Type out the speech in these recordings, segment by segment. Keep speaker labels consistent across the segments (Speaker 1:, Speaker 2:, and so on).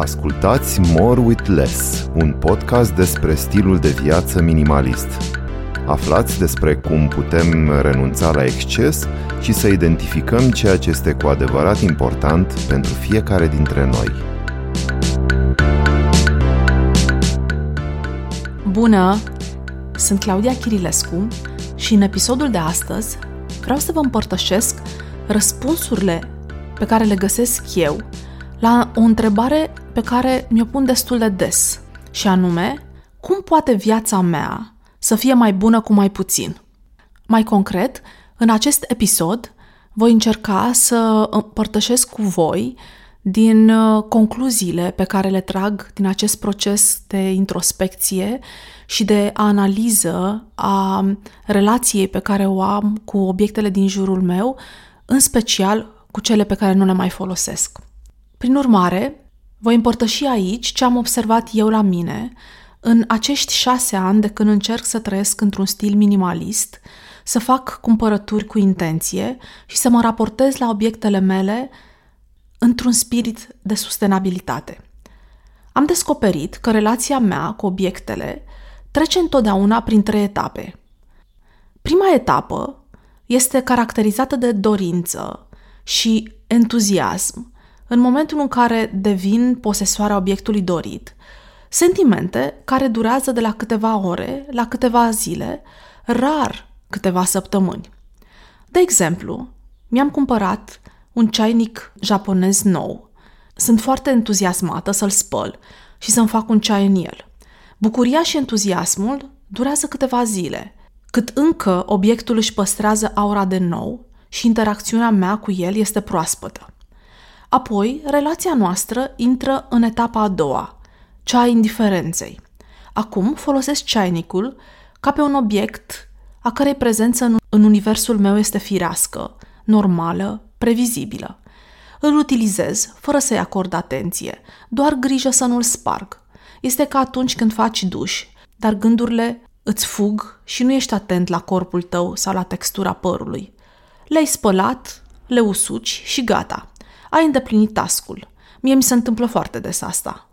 Speaker 1: Ascultați More with Less, un podcast despre stilul de viață minimalist. Aflați despre cum putem renunța la exces și să identificăm ceea ce este cu adevărat important pentru fiecare dintre noi.
Speaker 2: Bună! Sunt Claudia Chirilescu și în episodul de astăzi vreau să vă împărtășesc răspunsurile pe care le găsesc eu la o întrebare pe care mi-o pun destul de des, și anume, cum poate viața mea să fie mai bună cu mai puțin? Mai concret, în acest episod voi încerca să împărtășesc cu voi din uh, concluziile pe care le trag din acest proces de introspecție și de analiză a relației pe care o am cu obiectele din jurul meu, în special cu cele pe care nu le mai folosesc. Prin urmare, voi împărtăși aici ce am observat eu la mine în acești șase ani de când încerc să trăiesc într-un stil minimalist, să fac cumpărături cu intenție și să mă raportez la obiectele mele într-un spirit de sustenabilitate. Am descoperit că relația mea cu obiectele trece întotdeauna prin trei etape. Prima etapă este caracterizată de dorință și entuziasm în momentul în care devin posesoarea obiectului dorit, sentimente care durează de la câteva ore la câteva zile, rar câteva săptămâni. De exemplu, mi-am cumpărat un ceainic japonez nou. Sunt foarte entuziasmată să-l spăl și să-mi fac un ceai în el. Bucuria și entuziasmul durează câteva zile, cât încă obiectul își păstrează aura de nou și interacțiunea mea cu el este proaspătă. Apoi, relația noastră intră în etapa a doua, cea a indiferenței. Acum folosesc ceainicul ca pe un obiect a cărei prezență în universul meu este firească, normală, previzibilă. Îl utilizez fără să-i acord atenție, doar grijă să nu-l sparg. Este ca atunci când faci duș, dar gândurile îți fug și nu ești atent la corpul tău sau la textura părului. Le-ai spălat, le usuci și gata ai îndeplinit tascul. Mie mi se întâmplă foarte des asta.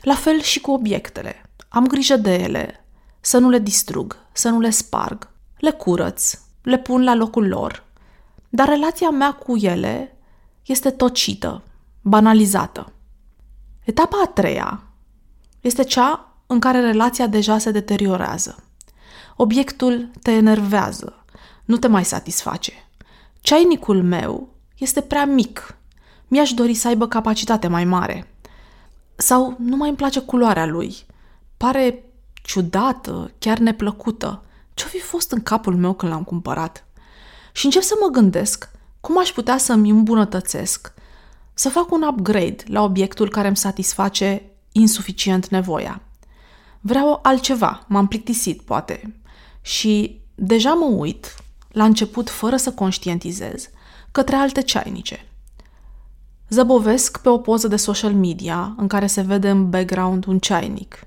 Speaker 2: La fel și cu obiectele. Am grijă de ele, să nu le distrug, să nu le sparg. Le curăț, le pun la locul lor. Dar relația mea cu ele este tocită, banalizată. Etapa a treia este cea în care relația deja se deteriorează. Obiectul te enervează, nu te mai satisface. Ceainicul meu este prea mic mi-aș dori să aibă capacitate mai mare. Sau nu mai îmi place culoarea lui. Pare ciudată, chiar neplăcută. Ce-o fi fost în capul meu când l-am cumpărat? Și încep să mă gândesc cum aș putea să-mi îmbunătățesc, să fac un upgrade la obiectul care îmi satisface insuficient nevoia. Vreau altceva, m-am plictisit, poate. Și deja mă uit, la început fără să conștientizez, către alte ceainice. Zăbovesc pe o poză de social media în care se vede în background un ceainic.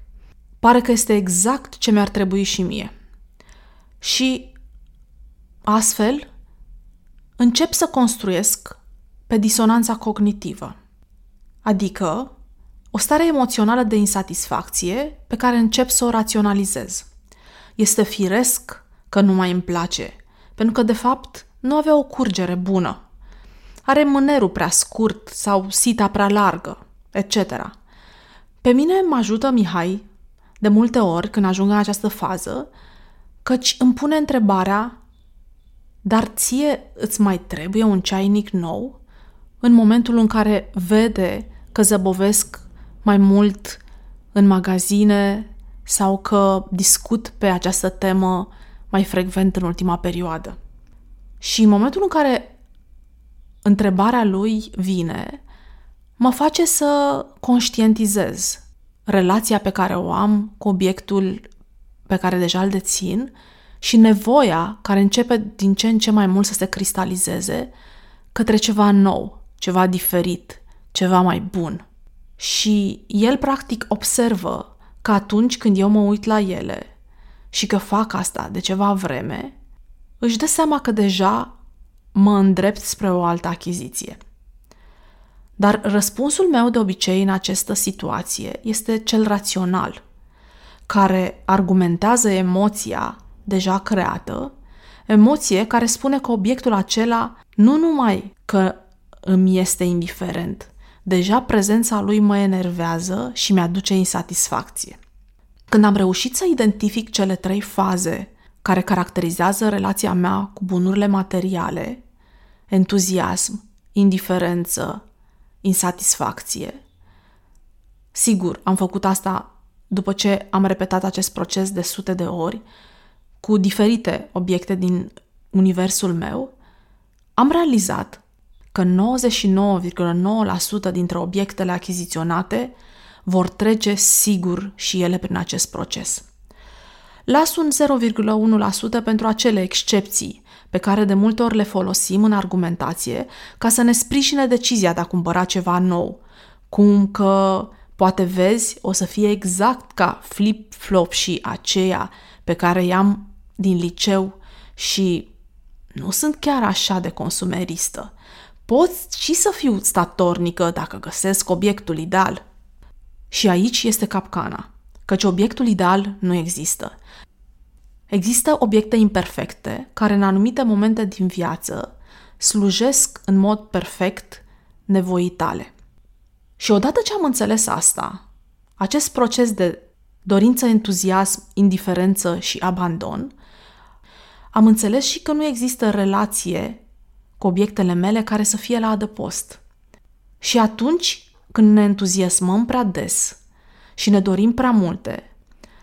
Speaker 2: Pare că este exact ce mi-ar trebui și mie. Și astfel încep să construiesc pe disonanța cognitivă, adică o stare emoțională de insatisfacție pe care încep să o raționalizez. Este firesc că nu mai îmi place, pentru că de fapt nu avea o curgere bună are mânerul prea scurt sau sita prea largă, etc. Pe mine mă ajută Mihai, de multe ori când ajung în această fază, căci îmi pune întrebarea dar ție îți mai trebuie un ceainic nou? În momentul în care vede că zăbovesc mai mult în magazine sau că discut pe această temă mai frecvent în ultima perioadă. Și în momentul în care întrebarea lui vine, mă face să conștientizez relația pe care o am cu obiectul pe care deja îl dețin și nevoia care începe din ce în ce mai mult să se cristalizeze către ceva nou, ceva diferit, ceva mai bun. Și el practic observă că atunci când eu mă uit la ele și că fac asta de ceva vreme, își dă seama că deja mă îndrept spre o altă achiziție. Dar răspunsul meu de obicei în această situație este cel rațional, care argumentează emoția deja creată, emoție care spune că obiectul acela nu numai că îmi este indiferent, deja prezența lui mă enervează și mi-aduce insatisfacție. Când am reușit să identific cele trei faze care caracterizează relația mea cu bunurile materiale, entuziasm, indiferență, insatisfacție. Sigur, am făcut asta după ce am repetat acest proces de sute de ori cu diferite obiecte din universul meu, am realizat că 99,9% dintre obiectele achiziționate vor trece sigur și ele prin acest proces. Las un 0,1% pentru acele excepții pe care de multe ori le folosim în argumentație ca să ne sprijine decizia de a cumpăra ceva nou, cum că poate vezi o să fie exact ca flip-flop și aceea pe care i-am din liceu și nu sunt chiar așa de consumeristă. Pot și să fiu statornică dacă găsesc obiectul ideal. Și aici este capcana, căci obiectul ideal nu există. Există obiecte imperfecte care în anumite momente din viață slujesc în mod perfect nevoii tale. Și odată ce am înțeles asta, acest proces de dorință, entuziasm, indiferență și abandon, am înțeles și că nu există relație cu obiectele mele care să fie la adăpost. Și atunci când ne entuziasmăm prea des și ne dorim prea multe,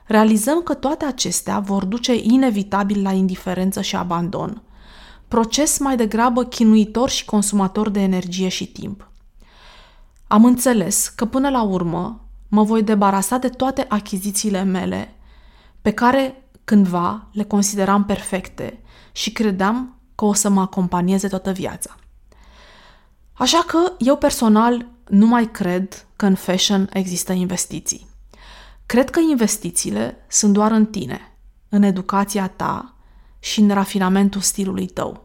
Speaker 2: realizăm că toate acestea vor duce inevitabil la indiferență și abandon, proces mai degrabă chinuitor și consumator de energie și timp. Am înțeles că până la urmă mă voi debarasa de toate achizițiile mele, pe care cândva le consideram perfecte și credeam că o să mă acompanieze toată viața. Așa că eu personal nu mai cred că în fashion există investiții. Cred că investițiile sunt doar în tine, în educația ta și în rafinamentul stilului tău.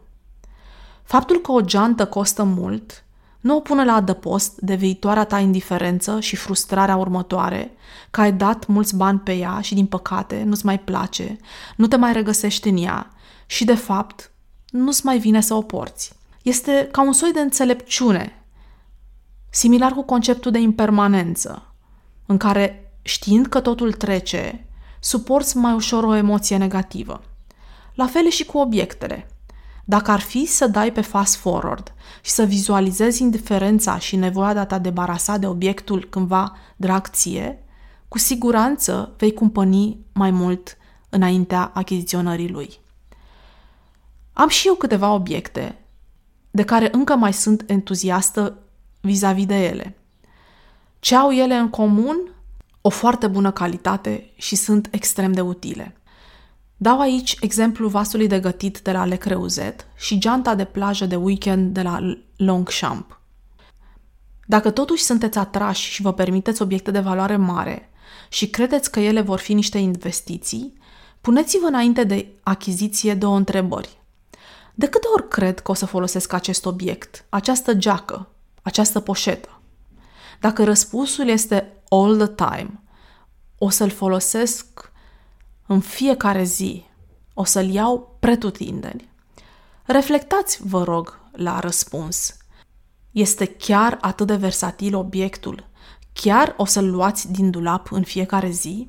Speaker 2: Faptul că o geantă costă mult nu o pune la adăpost de viitoarea ta indiferență și frustrarea următoare, că ai dat mulți bani pe ea și, din păcate, nu-ți mai place, nu te mai regăsești în ea și, de fapt, nu-ți mai vine să o porți. Este ca un soi de înțelepciune, similar cu conceptul de impermanență, în care știind că totul trece, suporți mai ușor o emoție negativă. La fel și cu obiectele. Dacă ar fi să dai pe fast forward și să vizualizezi indiferența și nevoia de a te debarasa de obiectul cândva drag ție, cu siguranță vei cumpăni mai mult înaintea achiziționării lui. Am și eu câteva obiecte de care încă mai sunt entuziastă vis-a-vis de ele. Ce au ele în comun o foarte bună calitate și sunt extrem de utile. Dau aici exemplu vasului de gătit de la Le Creuset și geanta de plajă de weekend de la Longchamp. Dacă totuși sunteți atrași și vă permiteți obiecte de valoare mare și credeți că ele vor fi niște investiții, puneți-vă înainte de achiziție două întrebări. De câte ori cred că o să folosesc acest obiect, această geacă, această poșetă? Dacă răspunsul este all the time. O să-l folosesc în fiecare zi. O să-l iau pretutindeni. Reflectați, vă rog, la răspuns. Este chiar atât de versatil obiectul? Chiar o să-l luați din dulap în fiecare zi?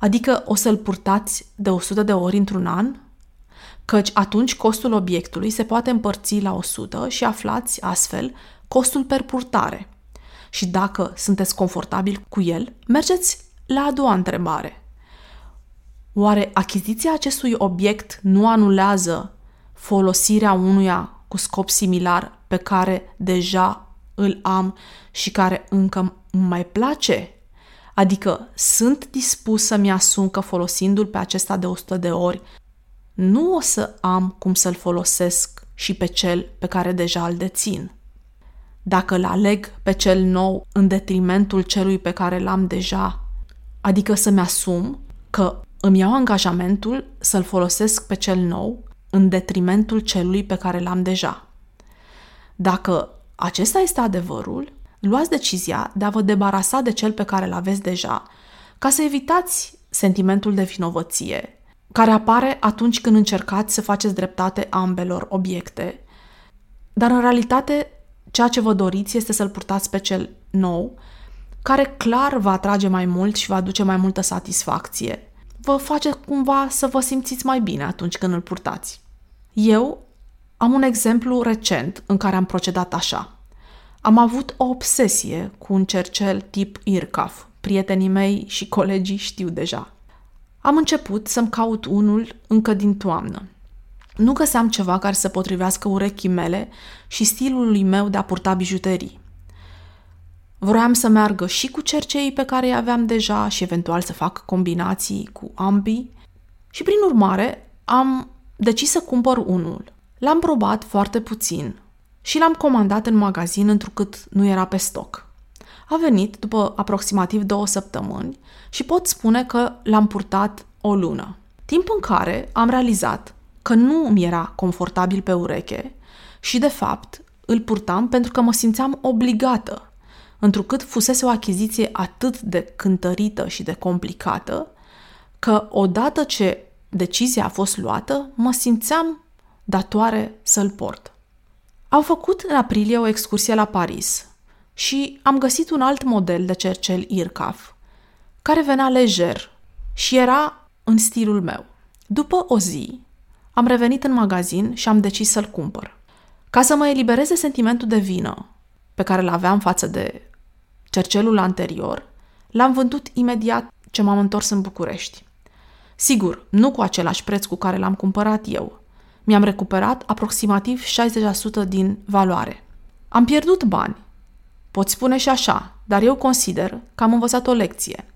Speaker 2: Adică o să-l purtați de 100 de ori într-un an? Căci atunci costul obiectului se poate împărți la 100 și aflați astfel costul per purtare – și dacă sunteți confortabil cu el, mergeți la a doua întrebare. Oare achiziția acestui obiect nu anulează folosirea unuia cu scop similar pe care deja îl am și care încă îmi mai place? Adică sunt dispus să-mi asum că folosindu-l pe acesta de 100 de ori, nu o să am cum să-l folosesc și pe cel pe care deja îl dețin dacă îl aleg pe cel nou în detrimentul celui pe care l-am deja, adică să-mi asum că îmi iau angajamentul să-l folosesc pe cel nou în detrimentul celui pe care l-am deja. Dacă acesta este adevărul, luați decizia de a vă debarasa de cel pe care îl aveți deja, ca să evitați sentimentul de vinovăție, care apare atunci când încercați să faceți dreptate ambelor obiecte. Dar în realitate, ceea ce vă doriți este să-l purtați pe cel nou, care clar va atrage mai mult și va aduce mai multă satisfacție. Vă face cumva să vă simțiți mai bine atunci când îl purtați. Eu am un exemplu recent în care am procedat așa. Am avut o obsesie cu un cercel tip IRCAF. Prietenii mei și colegii știu deja. Am început să-mi caut unul încă din toamnă. Nu găseam ceva care să potrivească urechii mele și stilului meu de a purta bijuterii. Vroiam să meargă și cu cerceii pe care îi aveam deja și eventual să fac combinații cu ambii și prin urmare am decis să cumpăr unul. L-am probat foarte puțin și l-am comandat în magazin întrucât nu era pe stoc. A venit după aproximativ două săptămâni și pot spune că l-am purtat o lună. Timp în care am realizat că nu mi era confortabil pe ureche și, de fapt, îl purtam pentru că mă simțeam obligată, întrucât fusese o achiziție atât de cântărită și de complicată, că odată ce decizia a fost luată, mă simțeam datoare să-l port. Am făcut în aprilie o excursie la Paris și am găsit un alt model de cercel IRCAF, care venea lejer și era în stilul meu. După o zi, am revenit în magazin și am decis să-l cumpăr. Ca să mă elibereze sentimentul de vină pe care îl aveam față de cercelul anterior, l-am vândut imediat ce m-am întors în București. Sigur, nu cu același preț cu care l-am cumpărat eu, mi-am recuperat aproximativ 60% din valoare. Am pierdut bani. Poți spune și așa, dar eu consider că am învățat o lecție.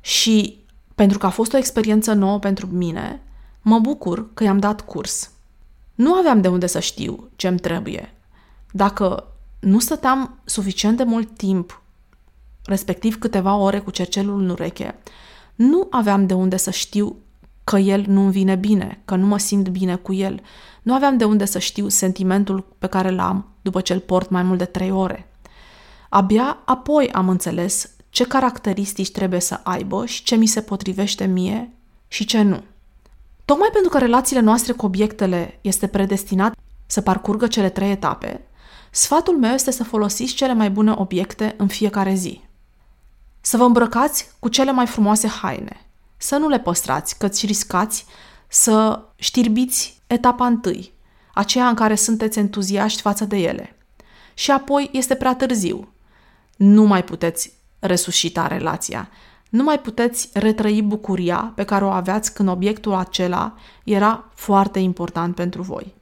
Speaker 2: Și pentru că a fost o experiență nouă pentru mine, mă bucur că i-am dat curs. Nu aveam de unde să știu ce îmi trebuie. Dacă nu stăteam suficient de mult timp, respectiv câteva ore cu cercelul în ureche, nu aveam de unde să știu că el nu-mi vine bine, că nu mă simt bine cu el. Nu aveam de unde să știu sentimentul pe care l-am după ce îl port mai mult de trei ore. Abia apoi am înțeles ce caracteristici trebuie să aibă și ce mi se potrivește mie și ce nu. Tocmai pentru că relațiile noastre cu obiectele este predestinat să parcurgă cele trei etape, sfatul meu este să folosiți cele mai bune obiecte în fiecare zi. Să vă îmbrăcați cu cele mai frumoase haine – să nu le păstrați, căci riscați să știrbiți etapa întâi, aceea în care sunteți entuziaști față de ele. Și apoi este prea târziu. Nu mai puteți resuscita relația. Nu mai puteți retrăi bucuria pe care o aveați când obiectul acela era foarte important pentru voi.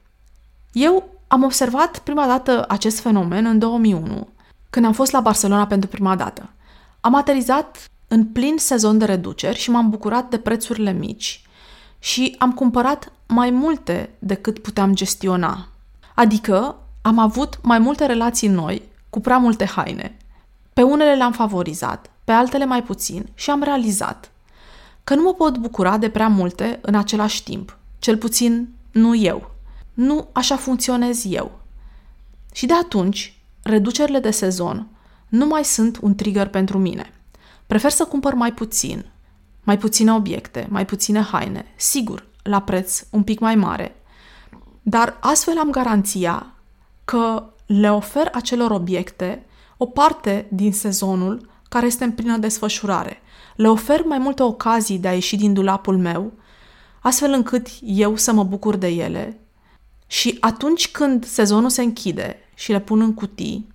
Speaker 2: Eu am observat prima dată acest fenomen în 2001, când am fost la Barcelona pentru prima dată. Am aterizat în plin sezon de reduceri și m-am bucurat de prețurile mici și am cumpărat mai multe decât puteam gestiona. Adică am avut mai multe relații noi cu prea multe haine. Pe unele le-am favorizat, pe altele mai puțin și am realizat că nu mă pot bucura de prea multe în același timp, cel puțin nu eu. Nu așa funcționez eu. Și de atunci, reducerile de sezon nu mai sunt un trigger pentru mine. Prefer să cumpăr mai puțin, mai puține obiecte, mai puține haine, sigur, la preț un pic mai mare, dar astfel am garanția că le ofer acelor obiecte o parte din sezonul care este în plină desfășurare. Le ofer mai multe ocazii de a ieși din dulapul meu, astfel încât eu să mă bucur de ele. Și atunci când sezonul se închide și le pun în cutii,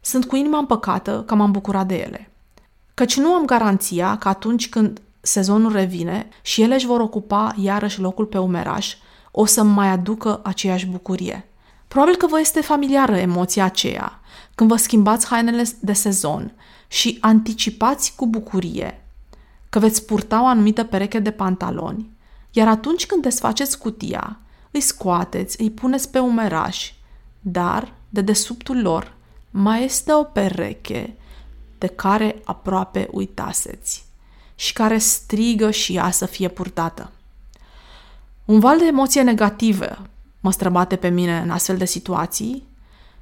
Speaker 2: sunt cu inima împăcată că m-am bucurat de ele căci nu am garanția că atunci când sezonul revine și ele își vor ocupa iarăși locul pe umeraș, o să mai aducă aceeași bucurie. Probabil că vă este familiară emoția aceea, când vă schimbați hainele de sezon și anticipați cu bucurie că veți purta o anumită pereche de pantaloni, iar atunci când desfaceți cutia, îi scoateți, îi puneți pe umeraș, dar de desubtul lor mai este o pereche de care aproape uitaseți și care strigă și ea să fie purtată. Un val de emoție negative mă străbate pe mine în astfel de situații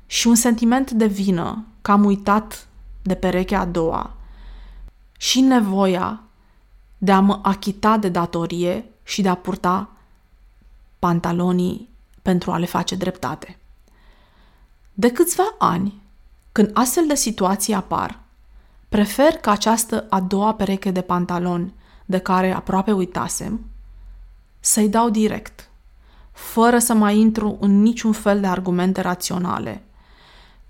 Speaker 2: și un sentiment de vină că am uitat de perechea a doua și nevoia de a mă achita de datorie și de a purta pantalonii pentru a le face dreptate. De câțiva ani, când astfel de situații apar, prefer ca această a doua pereche de pantaloni de care aproape uitasem, să-i dau direct, fără să mai intru în niciun fel de argumente raționale,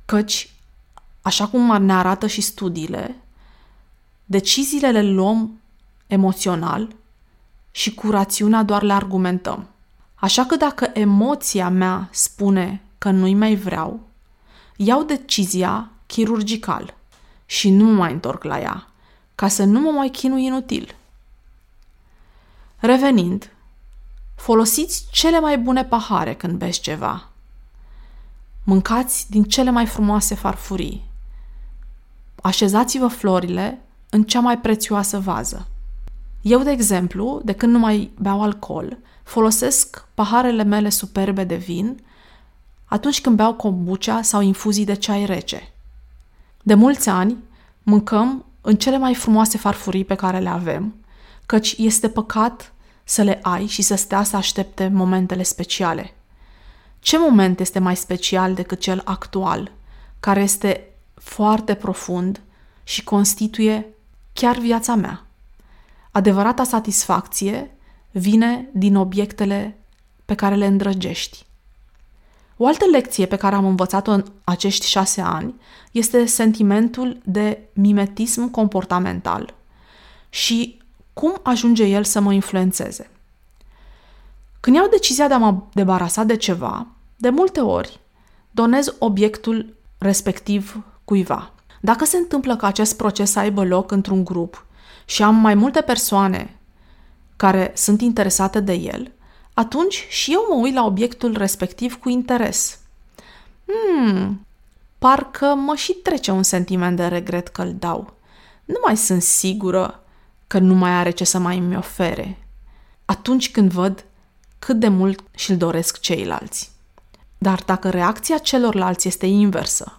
Speaker 2: căci, așa cum ne arată și studiile, deciziile le luăm emoțional și cu rațiunea doar le argumentăm. Așa că dacă emoția mea spune că nu-i mai vreau, iau decizia chirurgical și nu mă mai întorc la ea, ca să nu mă mai chinui inutil. Revenind, folosiți cele mai bune pahare când beți ceva. Mâncați din cele mai frumoase farfurii. Așezați-vă florile în cea mai prețioasă vază. Eu, de exemplu, de când nu mai beau alcool, folosesc paharele mele superbe de vin atunci când beau kombucha sau infuzii de ceai rece. De mulți ani mâncăm în cele mai frumoase farfurii pe care le avem, căci este păcat să le ai și să stea să aștepte momentele speciale. Ce moment este mai special decât cel actual, care este foarte profund și constituie chiar viața mea? Adevărata satisfacție vine din obiectele pe care le îndrăgești. O altă lecție pe care am învățat-o în acești șase ani este sentimentul de mimetism comportamental și cum ajunge el să mă influențeze. Când iau decizia de a mă debarasa de ceva, de multe ori donez obiectul respectiv cuiva. Dacă se întâmplă ca acest proces să aibă loc într-un grup și am mai multe persoane care sunt interesate de el, atunci și eu mă uit la obiectul respectiv cu interes. Hmm, parcă mă și trece un sentiment de regret că îl dau. Nu mai sunt sigură că nu mai are ce să mai îmi ofere. Atunci când văd cât de mult și-l doresc ceilalți. Dar dacă reacția celorlalți este inversă,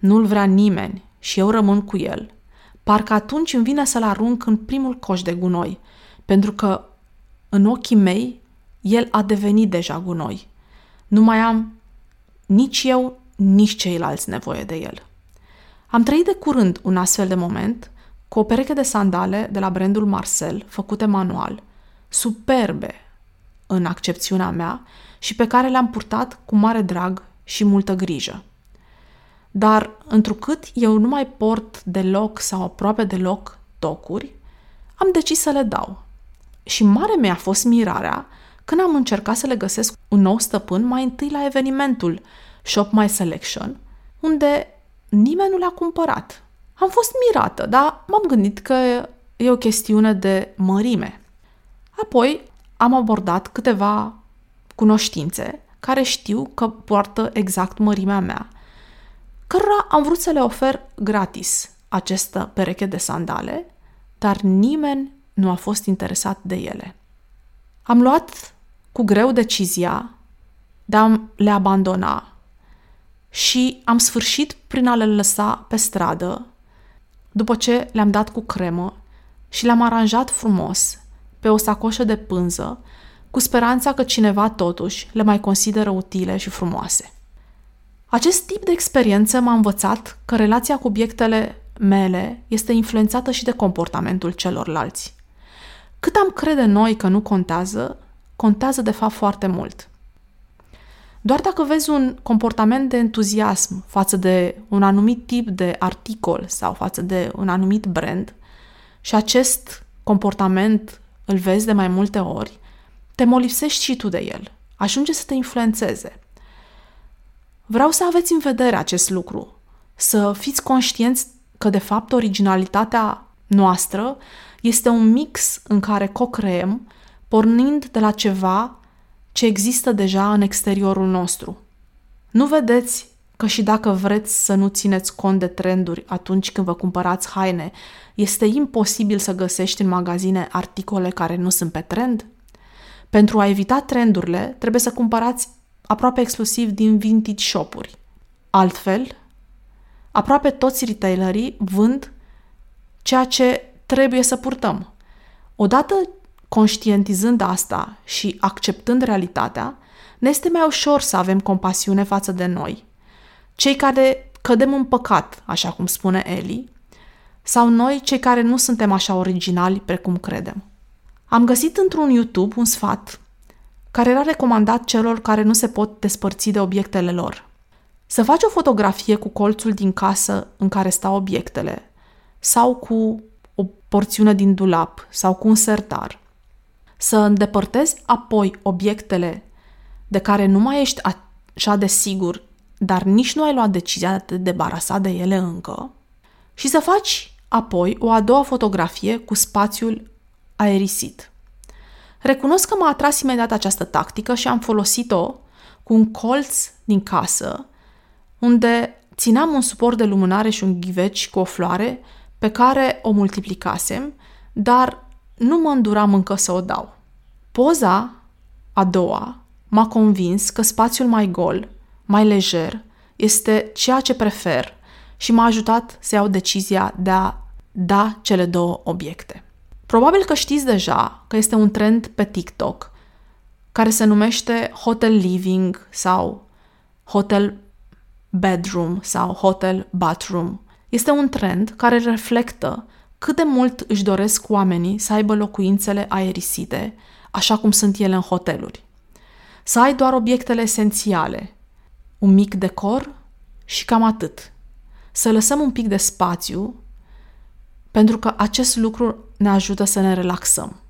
Speaker 2: nu-l vrea nimeni și eu rămân cu el, parcă atunci îmi vine să-l arunc în primul coș de gunoi, pentru că în ochii mei el a devenit deja gunoi. Nu mai am nici eu, nici ceilalți nevoie de el. Am trăit de curând un astfel de moment cu o pereche de sandale de la brandul Marcel, făcute manual, superbe în accepțiunea mea și pe care le-am purtat cu mare drag și multă grijă. Dar, întrucât eu nu mai port deloc sau aproape deloc tocuri, am decis să le dau. Și mare mi-a fost mirarea când am încercat să le găsesc un nou stăpân mai întâi la evenimentul Shop My Selection, unde nimeni nu le-a cumpărat. Am fost mirată, dar m-am gândit că e o chestiune de mărime. Apoi am abordat câteva cunoștințe care știu că poartă exact mărimea mea, cărora am vrut să le ofer gratis această pereche de sandale, dar nimeni nu a fost interesat de ele. Am luat cu greu decizia de a le abandona și am sfârșit prin a le lăsa pe stradă după ce le-am dat cu cremă și le-am aranjat frumos pe o sacoșă de pânză cu speranța că cineva totuși le mai consideră utile și frumoase. Acest tip de experiență m-a învățat că relația cu obiectele mele este influențată și de comportamentul celorlalți. Cât am crede noi că nu contează, contează de fapt foarte mult. Doar dacă vezi un comportament de entuziasm față de un anumit tip de articol sau față de un anumit brand și acest comportament îl vezi de mai multe ori, te molipsești și tu de el. Ajunge să te influențeze. Vreau să aveți în vedere acest lucru, să fiți conștienți că, de fapt, originalitatea noastră este un mix în care co-creăm, pornind de la ceva ce există deja în exteriorul nostru. Nu vedeți că și dacă vreți să nu țineți cont de trenduri atunci când vă cumpărați haine, este imposibil să găsești în magazine articole care nu sunt pe trend? Pentru a evita trendurile, trebuie să cumpărați aproape exclusiv din vintage shopuri. Altfel, aproape toți retailerii vând ceea ce trebuie să purtăm. Odată conștientizând asta și acceptând realitatea, ne este mai ușor să avem compasiune față de noi. Cei care cădem în păcat, așa cum spune Eli, sau noi cei care nu suntem așa originali precum credem. Am găsit într-un YouTube un sfat care era recomandat celor care nu se pot despărți de obiectele lor. Să faci o fotografie cu colțul din casă în care stau obiectele sau cu o porțiune din dulap sau cu un sertar. Să îndepărtezi apoi obiectele de care nu mai ești așa de sigur, dar nici nu ai luat decizia de a te debarasa de ele încă și să faci apoi o a doua fotografie cu spațiul aerisit. Recunosc că m-a atras imediat această tactică și am folosit-o cu un colț din casă, unde țineam un suport de lumânare și un ghiveci cu o floare pe care o multiplicasem, dar nu mă înduram încă să o dau. Poza a doua m-a convins că spațiul mai gol, mai lejer, este ceea ce prefer și m-a ajutat să iau decizia de a da cele două obiecte. Probabil că știți deja că este un trend pe TikTok care se numește hotel living sau hotel bedroom sau hotel bathroom. Este un trend care reflectă cât de mult își doresc oamenii să aibă locuințele aerisite, așa cum sunt ele în hoteluri. Să ai doar obiectele esențiale, un mic decor și cam atât. Să lăsăm un pic de spațiu pentru că acest lucru ne ajută să ne relaxăm.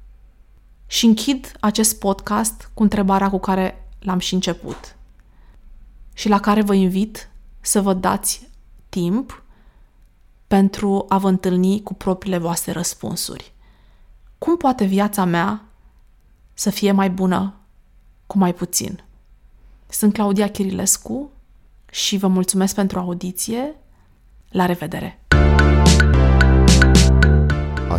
Speaker 2: Și închid acest podcast cu întrebarea cu care l-am și început și la care vă invit să vă dați timp pentru a vă întâlni cu propriile voastre răspunsuri. Cum poate viața mea să fie mai bună cu mai puțin? Sunt Claudia Chirilescu și vă mulțumesc pentru audiție. La revedere!